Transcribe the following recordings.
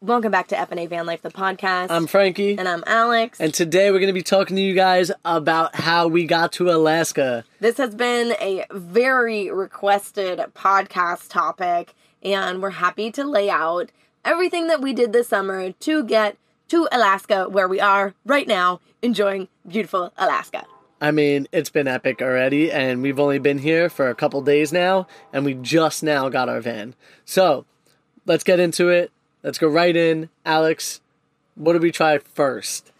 Welcome back to FNA Van Life, the podcast. I'm Frankie, and I'm Alex. and today we're going to be talking to you guys about how we got to Alaska. this has been a very requested podcast topic, and we're happy to lay out everything that we did this summer to get to Alaska, where we are right now, enjoying beautiful Alaska. I mean, it's been epic already, and we've only been here for a couple days now, and we just now got our van. So, let's get into it. Let's go right in. Alex, what did we try first?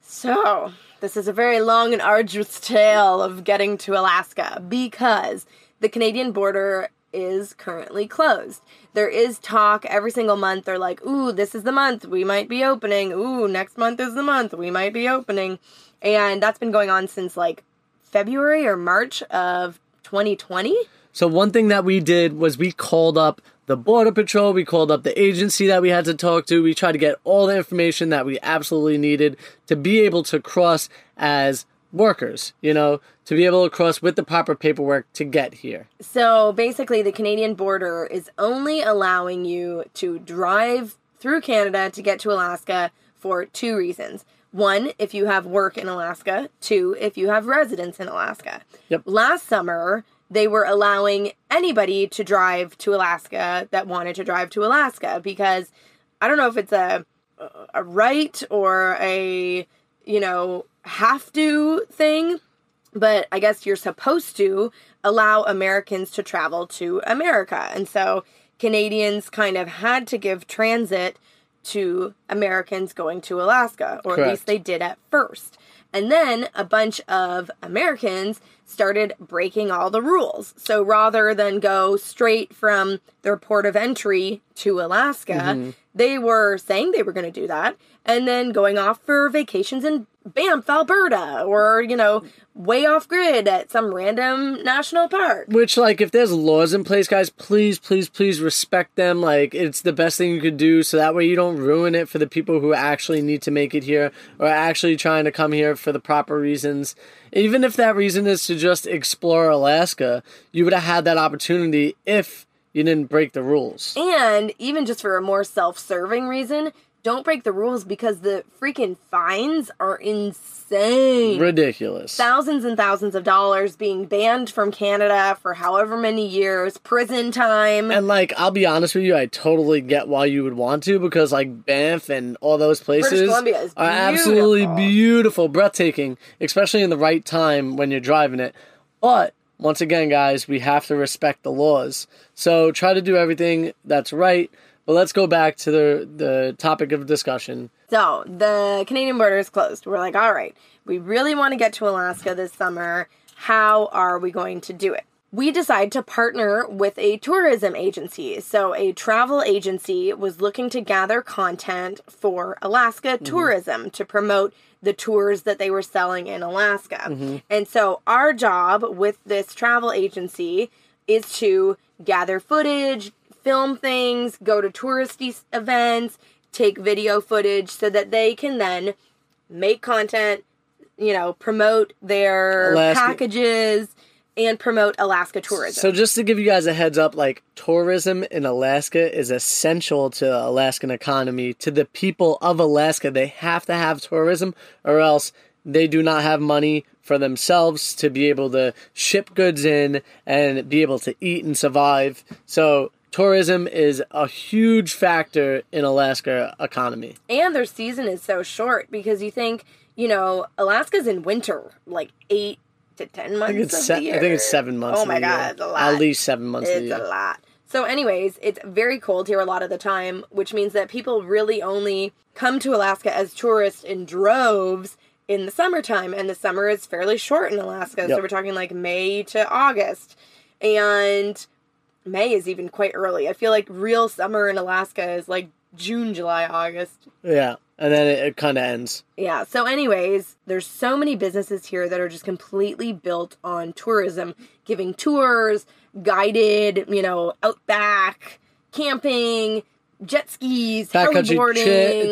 So, this is a very long and arduous tale of getting to Alaska because the Canadian border is currently closed. There is talk every single month. They're like, ooh, this is the month we might be opening. Ooh, next month is the month we might be opening. And that's been going on since like February or March of 2020. So, one thing that we did was we called up the Border Patrol, we called up the agency that we had to talk to. We tried to get all the information that we absolutely needed to be able to cross as workers, you know, to be able to cross with the proper paperwork to get here. So basically, the Canadian border is only allowing you to drive through Canada to get to Alaska for two reasons. One, if you have work in Alaska. Two, if you have residence in Alaska. Yep. Last summer, they were allowing anybody to drive to Alaska that wanted to drive to Alaska because I don't know if it's a a right or a you know have to thing but I guess you're supposed to allow Americans to travel to America. And so Canadians kind of had to give transit to Americans going to Alaska, or at least they did at first. And then a bunch of Americans started breaking all the rules. So rather than go straight from their port of entry to Alaska, mm-hmm. they were saying they were going to do that and then going off for vacations in Banff, Alberta, or, you know, way off grid at some random national park. Which, like, if there's laws in place, guys, please, please, please respect them. Like, it's the best thing you could do so that way you don't ruin it for the people who actually need to make it here or actually trying to come here for the proper reasons. Even if that reason is to just explore Alaska, you would have had that opportunity if you didn't break the rules. And even just for a more self serving reason, don't break the rules because the freaking fines are insane. Ridiculous. thousands and thousands of dollars being banned from Canada for however many years, prison time. And like, I'll be honest with you, I totally get why you would want to because like Banff and all those places are absolutely beautiful, breathtaking, especially in the right time when you're driving it. But once again, guys, we have to respect the laws. So try to do everything that's right. But let's go back to the the topic of discussion. So the Canadian border is closed. We're like, all right, we really want to get to Alaska this summer. How are we going to do it? We decide to partner with a tourism agency. So, a travel agency was looking to gather content for Alaska mm-hmm. tourism to promote the tours that they were selling in Alaska. Mm-hmm. And so, our job with this travel agency is to gather footage, film things, go to touristy events, take video footage so that they can then make content, you know, promote their Alaska- packages and promote Alaska tourism. So just to give you guys a heads up, like tourism in Alaska is essential to the Alaskan economy. To the people of Alaska, they have to have tourism or else they do not have money for themselves to be able to ship goods in and be able to eat and survive. So tourism is a huge factor in Alaska economy. and their season is so short because you think, you know, Alaska's in winter, like eight to ten months I think it's of se- the year. I think it's seven months. Oh my god, a lot. At least seven months It's year. a lot. So, anyways, it's very cold here a lot of the time, which means that people really only come to Alaska as tourists in droves in the summertime. And the summer is fairly short in Alaska. So, we're talking like May to August. And May is even quite early. I feel like real summer in Alaska is like June, July, August. Yeah, and then it, it kind of ends. Yeah. So, anyways, there's so many businesses here that are just completely built on tourism, giving tours, guided, you know, outback, camping, jet skis, Backcountry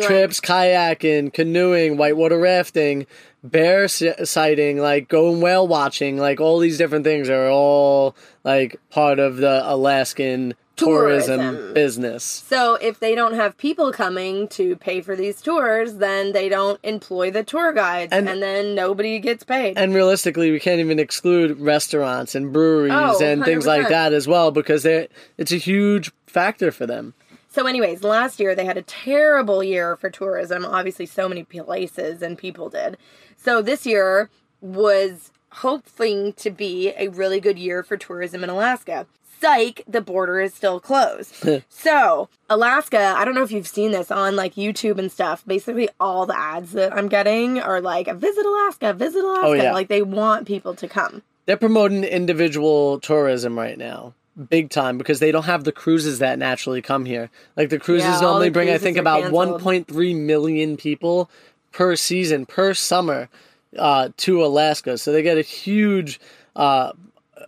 tri- trips, kayaking, canoeing, whitewater rafting, bear sighting, like going whale watching, like all these different things are all like part of the Alaskan tourism, Tourism. business. So, if they don't have people coming to pay for these tours, then they don't employ the tour guides, And- and, then nobody gets paid. And realistically, we can't even exclude restaurants and breweries Oh, and things like that as well because they it's a huge factor for them. So, anyways, last year they had a terrible year for tourism. Obviously, so many places and people did. So, this year was hoping to be a really good year for tourism in Alaska. Psych, the border is still closed. so, Alaska, I don't know if you've seen this on like YouTube and stuff. Basically, all the ads that I'm getting are like, visit Alaska, visit oh, Alaska. Oh, yeah. Like, they want people to come. They're promoting individual tourism right now. Big time because they don't have the cruises that naturally come here. Like the cruises Yeah, normally the bring, I think, about canceled. 1.3 million people per season, per summer, uh, to Alaska. So they get a huge uh,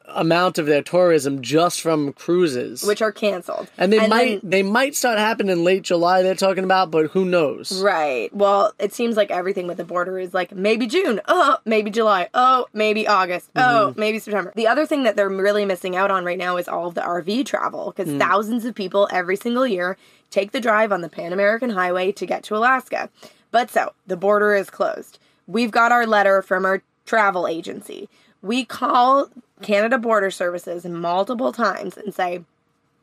amount of their tourism just from cruises. Which are canceled. and they might then- they might start happening in late July. They're talking about, but who knows? Right. Well, it seems like everything with the border is like maybe June, oh, maybe July, oh, maybe August, oh, mm-hmm. maybe September. The other thing that they're really missing out on right now is all of the RV travel because mm. thousands of people every single year take the drive on the Pan American Highway to get to Alaska. But so, the border is closed. We've got our letter from our travel agency. We call Canada Border Services multiple times and say,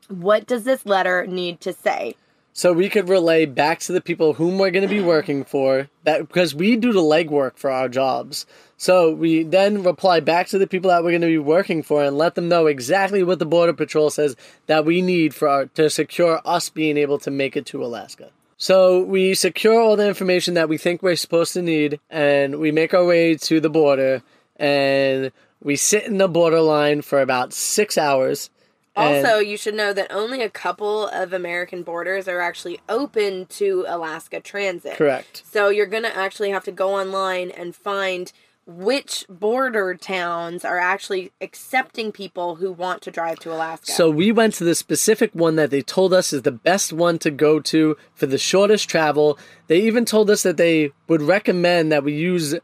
what does this letter need to say? so we could relay back to the people whom we're going to be working for that because we do the legwork for our jobs. So we then reply back to the people that we're going to be working for and let them know exactly what the border patrol says that we need for our, to secure us being able to make it to alaska. So we secure all the information that we think we're supposed to need and we make our way to the border and we sit in the borderline for about six hours Also, you should know that only a couple of American borders are actually open to Alaska transit. correct So you're going to actually have to go online and find which border towns are actually accepting people who want to drive to Alaska. So we went to the specific one that they told us is the best one to go to for the shortest travel. They even told us that they would recommend that we use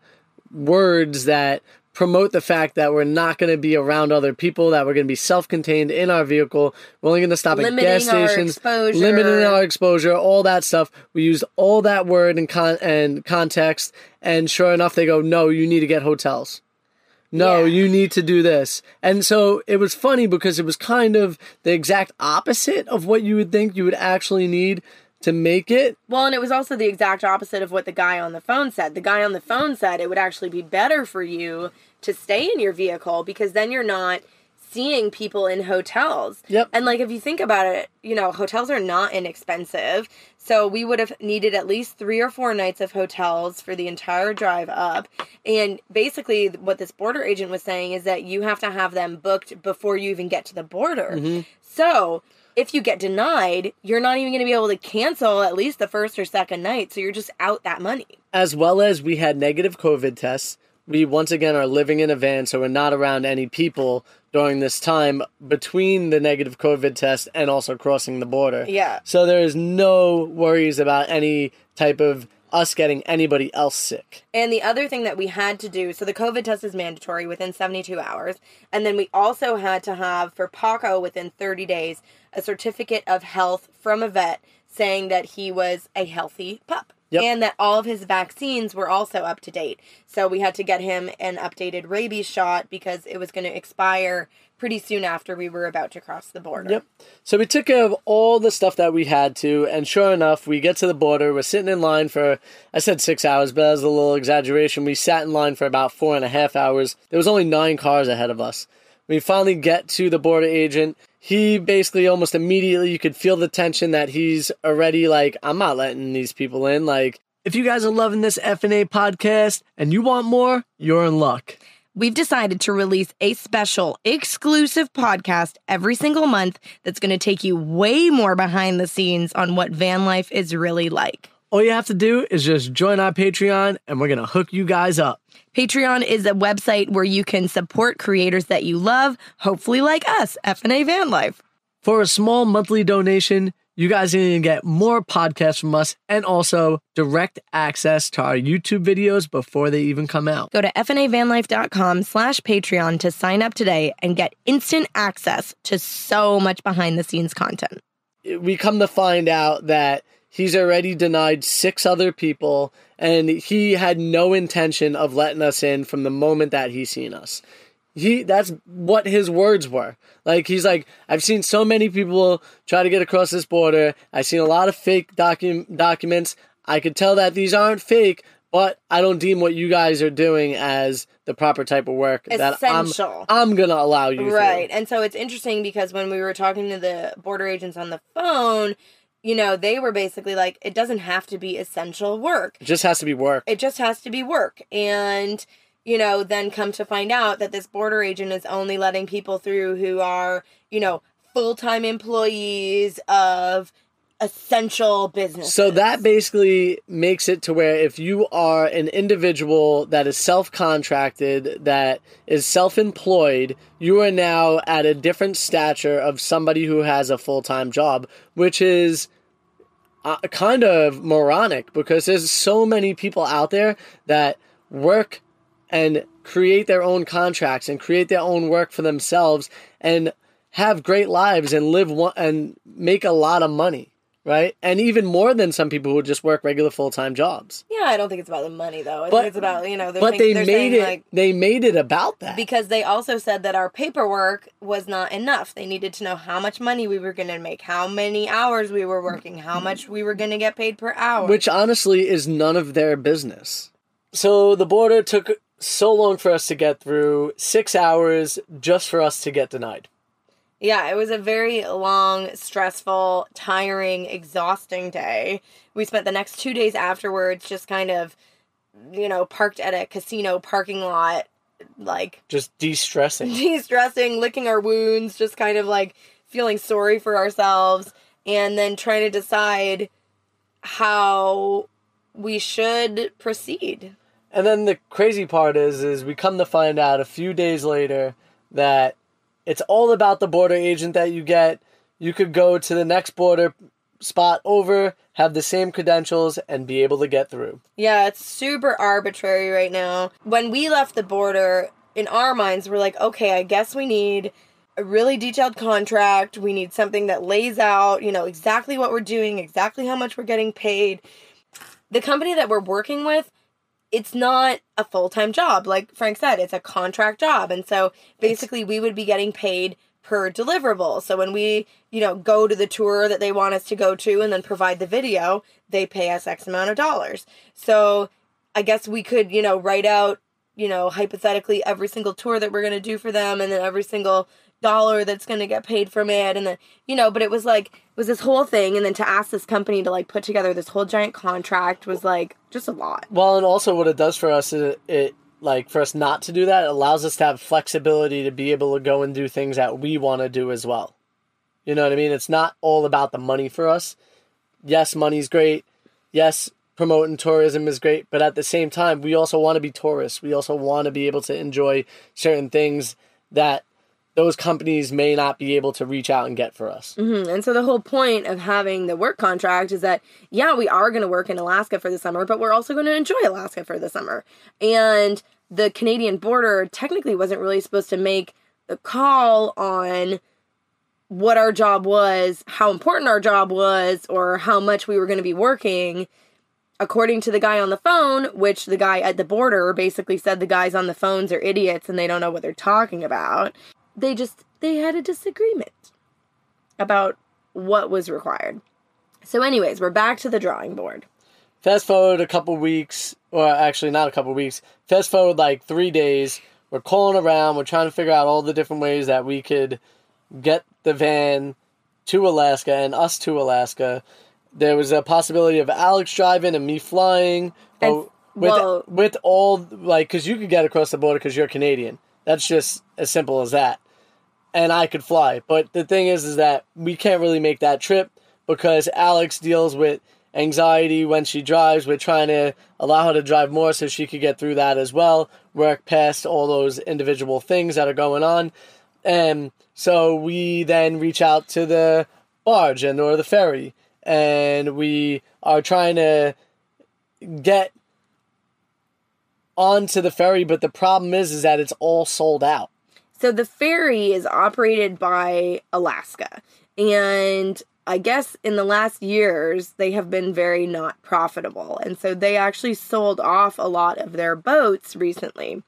words that promote the fact that we're not going to be around other people, that we're going to be self-contained in our vehicle. We're only going to stop Limiting at gas stations, limiting our exposure, all that stuff. We used all that word and con- and context, and sure enough, they go, "No, you need to get hotels." no, Yeah. you need to do this. And so it was funny because it was kind of the exact opposite of what you would think you would actually need to make it. Well, and it was also the exact opposite of what the guy on the phone said. The guy on the phone said it would actually be better for you to stay in your vehicle because then you're not seeing people in hotels. Yep. And like if you think about it, you know, hotels are not inexpensive. So we would have needed at least 3 or 4 nights of hotels for the entire drive up. And basically what this border agent was saying is that you have to have them booked before you even get to the border. Mm-hmm. So, if you get denied, you're not even going to be able to cancel at least the first or second night. So you're just out that money. As well as we had negative COVID tests. We once again are living in a van, so we're not around any people during this time between the negative COVID test and also crossing the border. Yeah. So there is no worries about any type of us getting anybody else sick. And the other thing that we had to do so the COVID test is mandatory within 72 hours. And then we also had to have for Paco within 30 days a certificate of health from a vet saying that he was a healthy pup. Yep. And that all of his vaccines were also up to date. So we had to get him an updated rabies shot because it was going to expire pretty soon after we were about to cross the border. Yep. So we took care of all the stuff that we had to, and sure enough, we get to the border. We're sitting in line for, I said six hours, but that was a little exaggeration. We sat in line for about four and a half hours. There was only nine cars ahead of us. We finally get to the border agent. He basically almost immediately you could feel the tension that he's already like, I'm not letting these people in. Like, if you guys are loving this FNA podcast and you want more, you're in luck. We've decided to release a special exclusive podcast every single month that's going to take you way more behind the scenes on what van life is really like. All you have to do is just join our Patreon and we're going to hook you guys up. Patreon is a website where you can support creators that you love, hopefully like us, FNA Van Life. For a small monthly donation, you guys are going to get more podcasts from us and also direct access to our YouTube videos before they even come out. Go to fnavanlife.com slash Patreon to sign up today and get instant access to so much behind the scenes content. We come to find out that he's already denied six other people and he had no intention of letting us in from the moment that he seen us he that's what his words were like he's like i've seen so many people try to get across this border i've seen a lot of fake docu- documents i could tell that these aren't fake but i don't deem what you guys are doing as the proper type of work Essential. that i'm, I'm gonna allow you Right. through. And so it's interesting because when we were talking to the border agents on the phone, you know, they were basically like, it doesn't have to be essential work. it just has to be work It just has to be work. And, you know, then come to find out that this border agent is only letting people through who are, you know, full time employees of essential business. So that basically makes it to where if you are an individual that is self contracted, that is self employed, you are now at a different stature of somebody who has a full time job, which is uh, kind of moronic because there's so many people out there that work and create their own contracts and create their own work for themselves and have great lives and live one, and make a lot of money, right? And even more than some people who just work regular full time jobs. yeah, I don't think it's about the money though. I But- think it's about, you know, But they made saying, it. like, they made it about that. because they also said that our paperwork was not enough. They needed to know how much money we were going to make, how many hours we were working, how much we were going to get paid per hour. which honestly is none of their business. So the border took so long for us to get through, six hours just for us to get denied. Yeah, it was a very long, stressful, tiring, exhausting day. We spent the next 2 days afterwards just kind of you know, parked at a casino parking lot like Just de stressing. de-stressing, licking our wounds, just kind of like feeling sorry for ourselves and then trying to decide how we should proceed. And then the crazy part is, is we come to find out a few days later that it's all about the border agent that you get. You could go to the next border spot over, have the same credentials, and be able to get through. Yeah, it's super arbitrary right now. When we left the border, in our minds, we're like, okay, I guess we need a really detailed contract. We need something that lays out, you know, exactly what we're doing, exactly how much we're getting paid. The company that we're working with, it's not a full time job. Like Frank said, it's a contract job. And so basically, we would be getting paid per deliverable. So when we, you know, go to the tour that they want us to go to and then provide the video, they pay us X amount of dollars. So I guess we could, you know, write out, you know, hypothetically every single tour that we're going to do for them and then every single dollar that's going to get paid from it and then you know but it was like it was this whole thing and then to ask this company to like put together this whole giant contract was like just a lot Well, and also what it does for us is it, it like for us not to do that it allows us to have flexibility to be able to go and do things that we want to do as well. You know what I mean? It's not all about the money for us. Yes, money's great. Yes, promoting tourism is great, but at the same time, we also want to be tourists. We also want to be able to enjoy certain things that those companies may not be able to reach out and get for us. Mhm. and so the whole point of having the work contract is that yeah we are going to work in alaska for the summer but we're also going to enjoy alaska for the summer and the canadian border technically wasn't really supposed to make the call on what our job was, how important our job was, or how much we were going to be working. According to the guy on the phone, which the guy at the border basically said the guys on the phones are idiots and they don't know what they're talking about. They just they had a disagreement about what was required. So anyways, we're back to the drawing board. Fast forward a couple weeks, or actually not a couple weeks. Fast forward like three days. we're calling around. We're trying to figure out all the different ways that we could get the van to Alaska and us to Alaska. There was a possibility of Alex driving and me flying. And- with well- with all like, because you could get across the border because you're Canadian. That's just as simple as that. And I could fly, but the thing is, is that we can't really make that trip because Alex deals with anxiety when she drives. We're trying to allow her to drive more so she could get through that as well, work past all those individual things that are going on. And so we then reach out to the barge and or the ferry and we are trying to get onto the ferry but the problem is is that it's all sold out. So the ferry is operated by Alaska. And I guess in the last years, they have been very not profitable. And so they actually sold off a lot of their boats recently.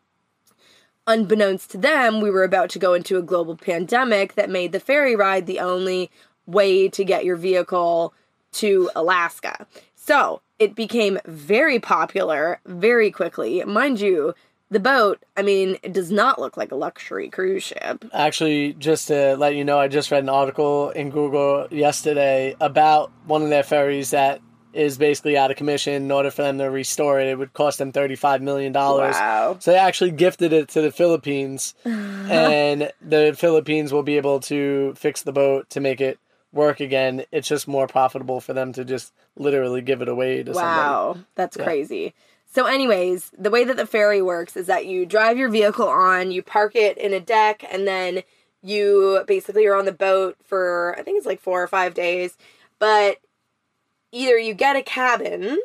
Unbeknownst to them, we were about to go into a global pandemic that made the ferry ride the only way to get your vehicle to Alaska. So it became very popular very quickly. Mind you, the boat, I mean, it does not look like a luxury cruise ship. Actually, just to let you know, I just read an article in Google yesterday about one of their ferries that is basically out of commission. In order for them to restore it, it would cost them $35 million. Wow. So they actually gifted it to the Philippines, and the Philippines will be able to fix the boat to make it work again. It's just more profitable for them to just literally give it away to somebody. Wow, that's crazy. So, anyways, the way that the ferry works is that you drive your vehicle on, you park it in a deck, and then you basically are on the boat for I think it's like four or five days. But either you get a cabin,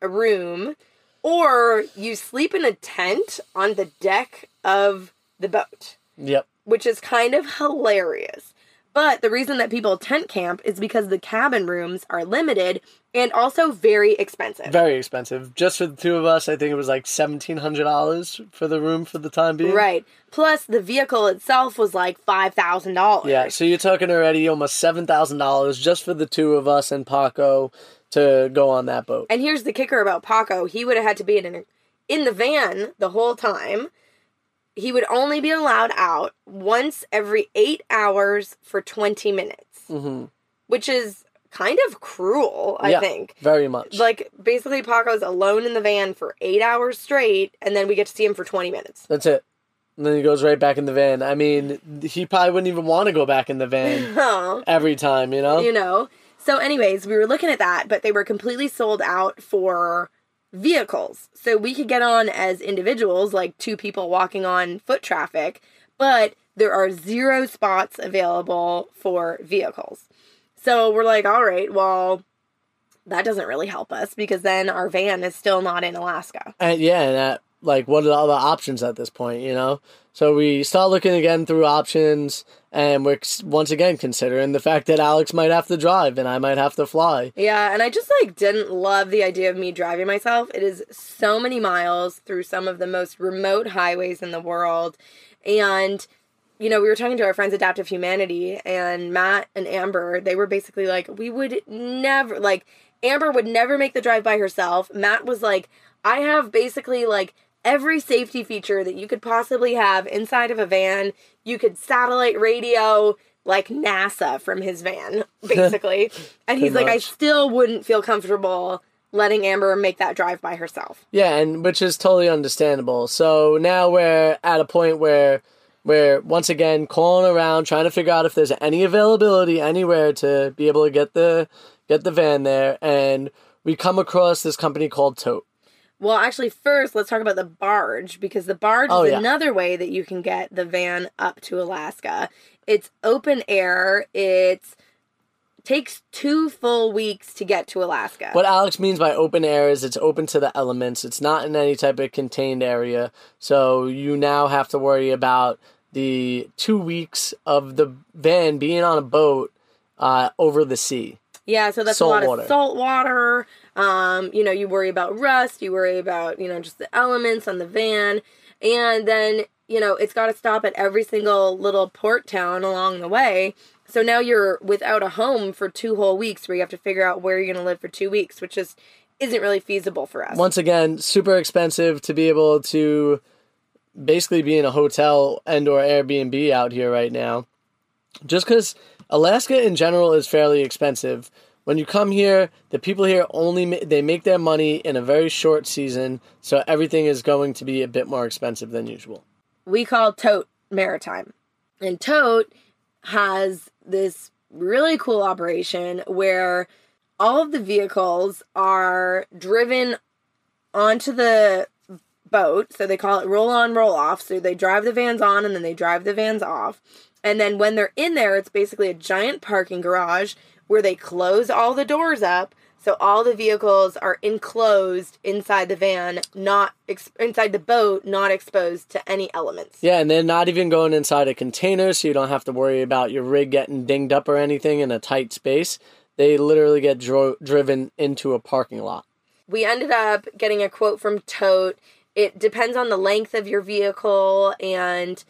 a room, or you sleep in a tent on the deck of the boat Yep. which is kind of hilarious. But the reason that people tent camp is because the cabin rooms are limited and also very expensive. Very expensive. Just for the two of us, I think it was like seventeen hundred dollars for the room for the time being. Right. Plus, the vehicle itself was like five thousand dollars. Yeah, so you're talking already almost seven thousand dollars just for the two of us and Paco to go on that boat. And here's the kicker about Paco: he would have had to be in in the van the whole time. He would only be allowed out once every eight hours for twenty minutes, hmm which is kind of cruel. I yeah, think. very much. Like basically, Paco's alone in the van for eight hours straight, and then we get to see him for twenty minutes. That's it. And then he goes right back in the van. I mean, he probably wouldn't even want to go back in the van Oh, every time, you know? you know. So, anyways, we were looking at that, but they were completely sold out for vehicles. So we could get on as individuals, like two people walking on foot traffic, but there are zero spots available for vehicles. So we're like, all right, well, that doesn't really help us because then our van is still not in Alaska. And yeah, that, like, what are the other options at this point, you know? So we start looking again through options, and we're once again considering the fact that Alex might have to drive and I might have to fly. Yeah, and I just like didn't love the idea of me driving myself. It is so many miles through some of the most remote highways in the world. And you know, we were talking to our friends Adaptive Humanity and Matt and Amber, they were basically like we would never like Amber would never make the drive by herself. Matt was like I have basically like every safety feature that you could possibly have inside of a van. You could satellite radio like NASA from his van, basically. and he's like, I still wouldn't feel comfortable letting Amber make that drive by herself. Yeah, and which is totally understandable. So now we're at a point where we're once again calling around, trying to figure out if there's any availability anywhere to be able to get the get the van there, and we come across this company called Tote. Well, actually, first, let's talk about the barge because the barge Oh, is yeah. another way that you can get the van up to Alaska. It's open air. It takes two full weeks to get to Alaska. What Alex means by open air is it's open to the elements. It's not in any type of contained area. So you now have to worry about the two weeks of the van being on a boat uh, over the sea. Yeah, so that's Salt a lot water. of salt water. Um, you know, you worry about rust, you worry about, you know, just the elements on the van. And then, you know, it's got to stop at every single little port town along the way. So now you're without a home for two whole weeks where you have to figure out where you're going to live for two weeks, which just isn't really feasible for us. Once again, super expensive to be able to basically be in a hotel and or Airbnb out here right now. Just because Alaska in general is fairly expensive. When you come here, the people here only ma- they make their money in a very short season, so everything is going to be a bit more expensive than usual. we call Tote Maritime. And Tote has this really cool operation where all of the vehicles are driven onto the boat. So they call it roll on, roll off. So they drive the vans on and then they drive the vans off. And then when they're in there, it's basically a giant parking garage where they close all the doors up. So all the vehicles are enclosed inside the van, not ex- inside the boat, not exposed to any elements. Yeah, and they're not even going inside a container, so you don't have to worry about your rig getting dinged up or anything in a tight space. They literally get dro- driven into a parking lot. we ended up getting a quote from Tote. It depends on the length of your vehicle, and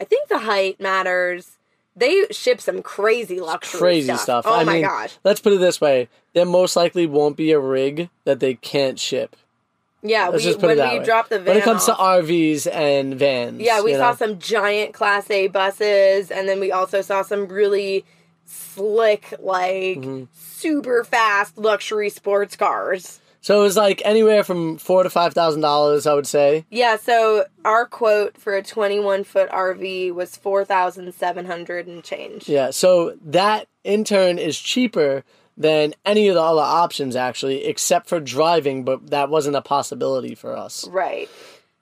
I think the height matters. They ship some crazy luxury stuff. Crazy stuff. stuff. Oh I my mean, gosh! Let's put it this way: there most likely won't be a rig that they can't ship. Yeah, Let's we just put when it that we way. dropped the van when it comes off, to RVs and vans. yeah, we saw know? some giant Class A buses, and then we also saw some really slick, like Mm-hmm. super fast luxury sports cars. So it was like anywhere from four to five thousand dollars, I would say. Yeah, so our quote for a 21 foot RV was 4,700 and change. Yeah, so that in turn is cheaper than any of the other options actually, except for driving, but that wasn't a possibility for us. Right.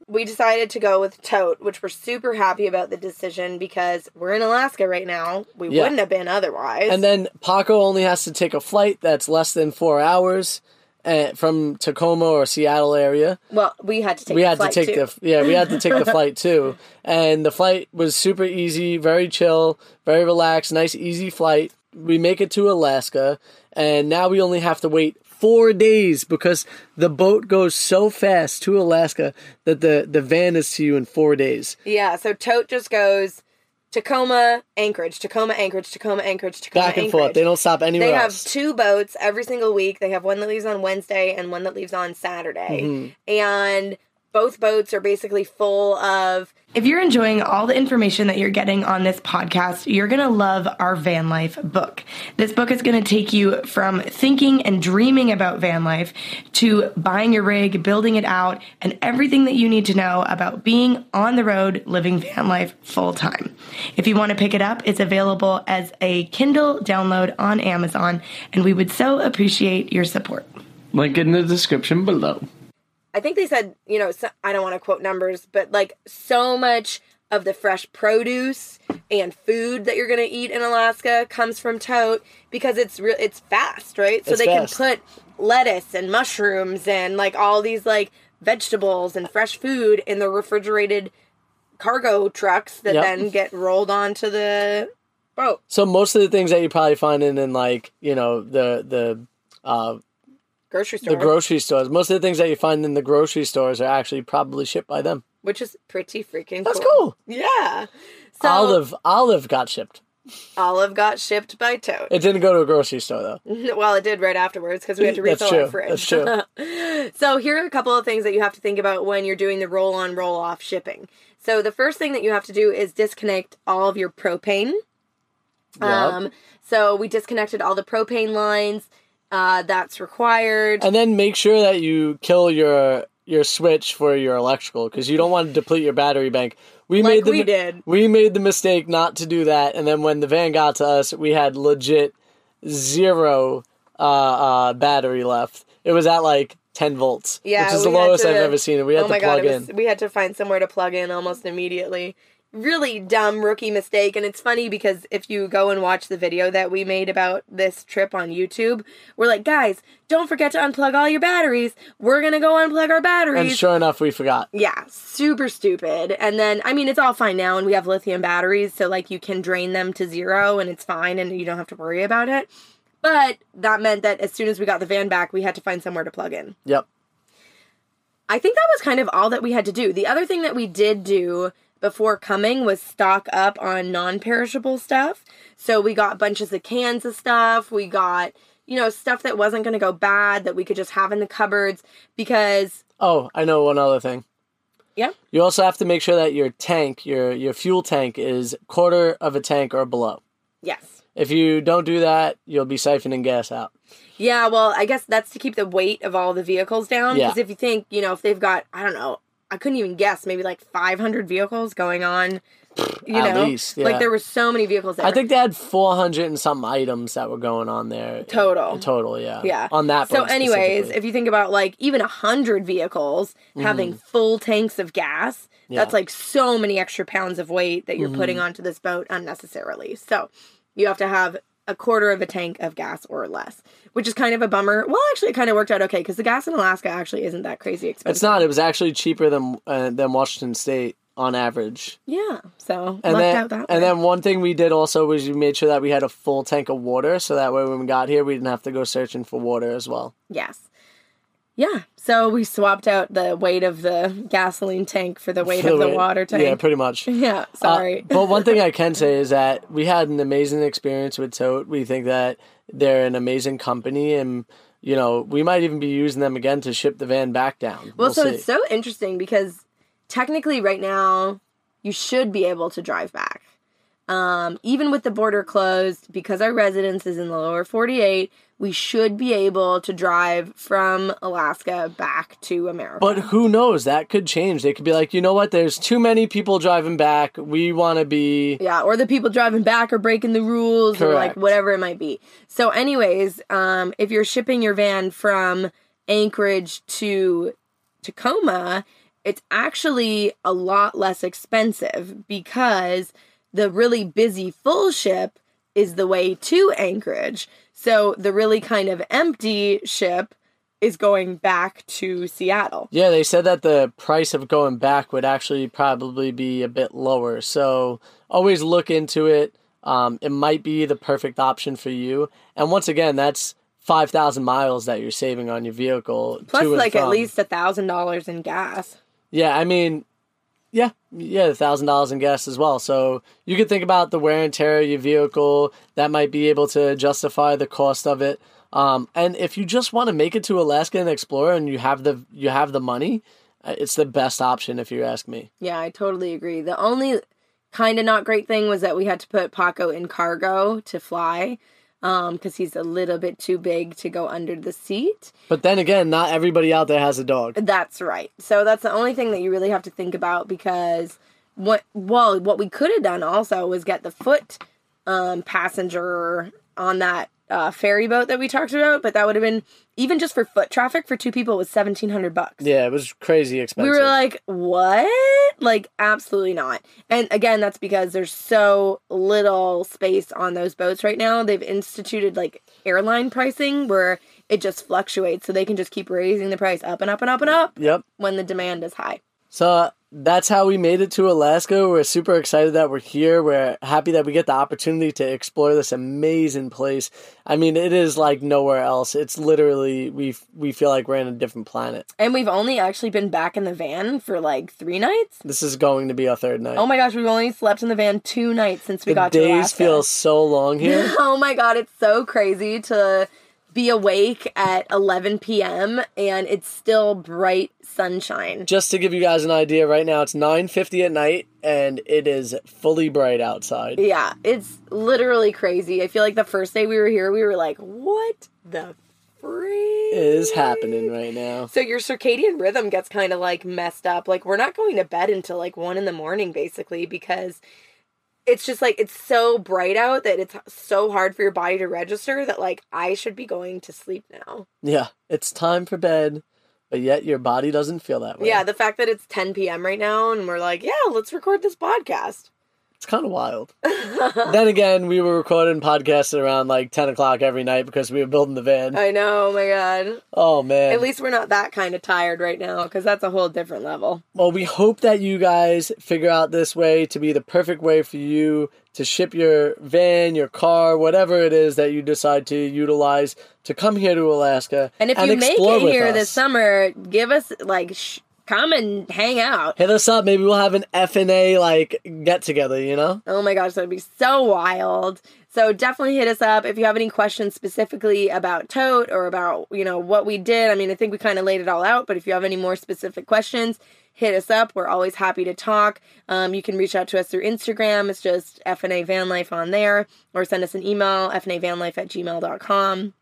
We decided to go with Tote, which we're super happy about the decision because we're in Alaska right now. We Yeah. wouldn't have been otherwise. And then Paco only has to take a flight that's less than four hours uh, from Tacoma or Seattle area. well, we had to take we the had to flight take too. the yeah we had to take the flight too and the flight was super easy very chill very relaxed nice easy flight we make it to alaska and now we only have to wait four days because the boat goes so fast to alaska that the the van is to you in four days Yeah, so Tote just goes Tacoma, Anchorage, Tacoma, Anchorage, Tacoma, Anchorage, Tacoma, back and Anchorage. forth they don't stop anywhere They have else two boats every single week. They have one that leaves on Wednesday and one that leaves on Saturday. Mm-hmm. And both boats are basically full of. If you're enjoying all the information that you're getting on this podcast, you're going to love our van life book. This book is going to take you from thinking and dreaming about van life to buying your rig, building it out, and everything that you need to know about being on the road living van life full time. If you want to pick it up, it's available as a Kindle download on Amazon, and we would so appreciate your support. Link in the description below. I think they said, you know, so, I don't want to quote numbers, but like so much of the fresh produce and food that you're going to eat in Alaska comes from Tote because it's real it's fast, right? So It's they fast. can put lettuce and mushrooms and like all these like vegetables and fresh food in the refrigerated cargo trucks that Yep. then get rolled onto the boat. so most of the things that you probably find in, in like you know the the uh Grocery store. the grocery stores most of the things that you find in the grocery stores are actually probably shipped by them which is pretty freaking that's cool. cool Yeah. So olive olive got shipped Olive got shipped by Tote. It didn't go to a grocery store though. Well, it did right afterwards because we had to refill our fridge. That's true. so here are a couple of things that you have to think about when you're doing the roll on, roll off shipping. So the first thing that you have to do is disconnect all of your propane. Um, so we disconnected all the propane lines. Uh, that's required. And then make sure that you kill your your switch for your electrical because you don't want to deplete your battery bank. We Like made the we did. we made the mistake not to do that, and then when the van got to us, we had legit zero uh, uh, battery left. It was at like ten volts, Yeah, which is the lowest to- I've ever seen it. We had oh to plug god, it was, in. we had to find somewhere to plug in almost immediately. Really dumb rookie mistake, and it's funny because if you go and watch the video that we made about this trip on YouTube, we're like, guys, don't forget to unplug all your batteries. We're gonna go unplug our batteries." And sure enough, we forgot. yeah, super stupid. And then, I mean, it's all fine now, and we have lithium batteries, so like you can drain them to zero, and it's fine, and you don't have to worry about it. But that meant that as soon as we got the van back, we had to find somewhere to plug in. Yep. I think that was kind of all that we had to do. The other thing that we did do before coming was stock up on non perishable stuff. So we got bunches of cans of stuff. We got, you know, stuff that wasn't going to go bad that we could just have in the cupboards because, Oh, I know one other thing. Yeah. You also have to make sure that your tank, your your fuel tank, is quarter of a tank or below. Yes. If you don't do that, you'll be siphoning gas out. Yeah, well, I guess that's to keep the weight of all the vehicles down. Yeah. Because if you think, you know, if they've got, I don't know, I couldn't even guess, maybe like 500 vehicles going on, you At know, least, yeah. like there were so many vehicles there. I think they had 400 and some items that were going on there. Total. Total, yeah. Yeah. On that So, anyways, if you think about like even a hundred vehicles having full tanks of gas, Mm-hmm. Yeah. Mm-hmm. that's like so many extra pounds of weight that you're putting onto this boat unnecessarily. So, you have to have a quarter of a tank of gas or less, which is kind of a bummer. Well, actually, it kind of worked out okay because the gas in Alaska actually isn't that crazy expensive. It's not. It was actually cheaper than uh, than Washington State on average. Yeah. So And then, out that way. and then one thing we did also was we made sure that we had a full tank of water, so that way when we got here, we didn't have to go searching for water as well. yes. Yeah. So we swapped out the weight of the gasoline tank for the weight of the water tank. Yeah, pretty much. Yeah, Uh, sorry. but one thing I can say is that we had an amazing experience with Tote. We think that they're an amazing company, and you know we might even be using them again to ship the van back down. Well, so see. it's so interesting because technically, right now, you should be able to drive back. Um, even with the border closed, because our residence is in the lower 48, we should be able to drive from Alaska back to America. But who knows? That could change. They could be like, you know what? There's too many people driving back. We want to be. yeah, or the people driving back are breaking the rules or like whatever it might be. So, anyways, um, if you're shipping your van from Anchorage to Tacoma, it's actually a lot less expensive because the really busy full ship is the way to Anchorage. So, the really kind of empty ship is going back to Seattle. Yeah, they said that the price of going back would actually probably be a bit lower. So always look into it. Um, it might be the perfect option for you. And once again, that's 5,000 miles that you're saving on your vehicle. Plus, like at least a thousand dollars in gas. Yeah, I mean, yeah, yeah, thousand dollars in gas as well. So you could think about the wear and tear of your vehicle. That might be able to justify the cost of it. Um, and if you just want to make it to Alaska and explore, and you have the you have the money, uh, it's the best option if you ask me. Yeah, I totally agree. The only kind of not great thing was that we had to put Paco in cargo to fly because he's a little bit too big to go under the seat. But then again, not everybody out there has a dog. That's right. So that's the only thing that you really have to think about because what well what we could have done also was get the foot um, passenger on that uh, ferry boat that we talked about, but that would have been even just for foot traffic for two people was seventeen hundred bucks. Yeah, it was crazy expensive. We were like, what? Like, absolutely not. And again, that's because there's so little space on those boats right now. They've instituted like airline pricing where it just fluctuates. So they can just keep raising the price up and up and up and up yep. when the demand is high. So that's how we made it to Alaska. We're super excited that we're here. We're happy that we get the opportunity to explore this amazing place. I mean, it is like nowhere else. It's literally we we feel like we're in a different planet. And we've only actually been back in the van for like three nights. This is going to be our third night. Oh my gosh, we've only slept in the van two nights since we the got to Alaska. The days Alaska. feel so long here. oh my god, it's so crazy to be awake at 11 p.m. and it's still bright sunshine. Just to give you guys an idea, right now it's 9:50 at night and it is fully bright outside. Yeah, it's literally crazy. I feel like the first day we were here, we were like, what the freak It is happening right now. So your circadian rhythm gets kind of like messed up. Like we're not going to bed until like one in the morning, basically, because it's just like it's so bright out that it's so hard for your body to register that like I should be going to sleep now. Yeah, it's time for bed, but yet your body doesn't feel that way. Yeah, the fact that it's 10 p.m. right now and we're like, yeah, let's record this podcast. It's kind of wild. then again, we were recording podcasts around like 10 o'clock every night because we were building the van. I know, oh my god. Oh, man. At least we're not that kind of tired right now because that's a whole different level. Well, we hope that you guys figure out this way to be the perfect way for you to ship your van, your car, whatever it is that you decide to utilize to come here to Alaska. And if you make it here us. this summer, give us like sh- come and hang out. hit us up. Maybe we'll have an FNA like get together, you know? Oh my gosh, that'd be so wild. So definitely hit us up if you have any questions specifically about tote or about, you know, what we did. I mean, I think we kind of laid it all out, but if you have any more specific questions, hit us up. We're always happy to talk. Um, you can reach out to us through Instagram. It's just FNA Van Life on there, or send us an email, fnavanlife at gmail.com.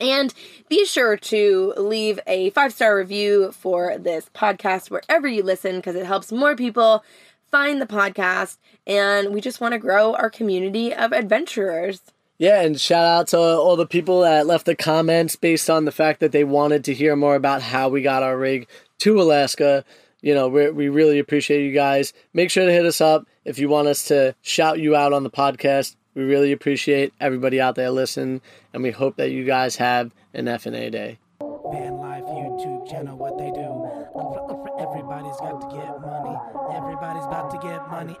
And be sure to leave a five star review for this podcast wherever you listen because it helps more people find the podcast. And we just want to grow our community of adventurers. Yeah, and shout out to all the people that left the comments based on the fact that they wanted to hear more about how we got our rig to Alaska. You know, we really appreciate you guys. Make sure to hit us up if you want us to shout you out on the podcast. We really appreciate everybody out there listening, and we hope that you guys have an FNA day. Van Life YouTube channel, what they do. Everybody's got to get money. Everybody's about to get money.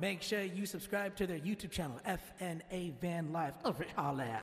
Make sure you subscribe to their YouTube channel, FNA Van Life. That.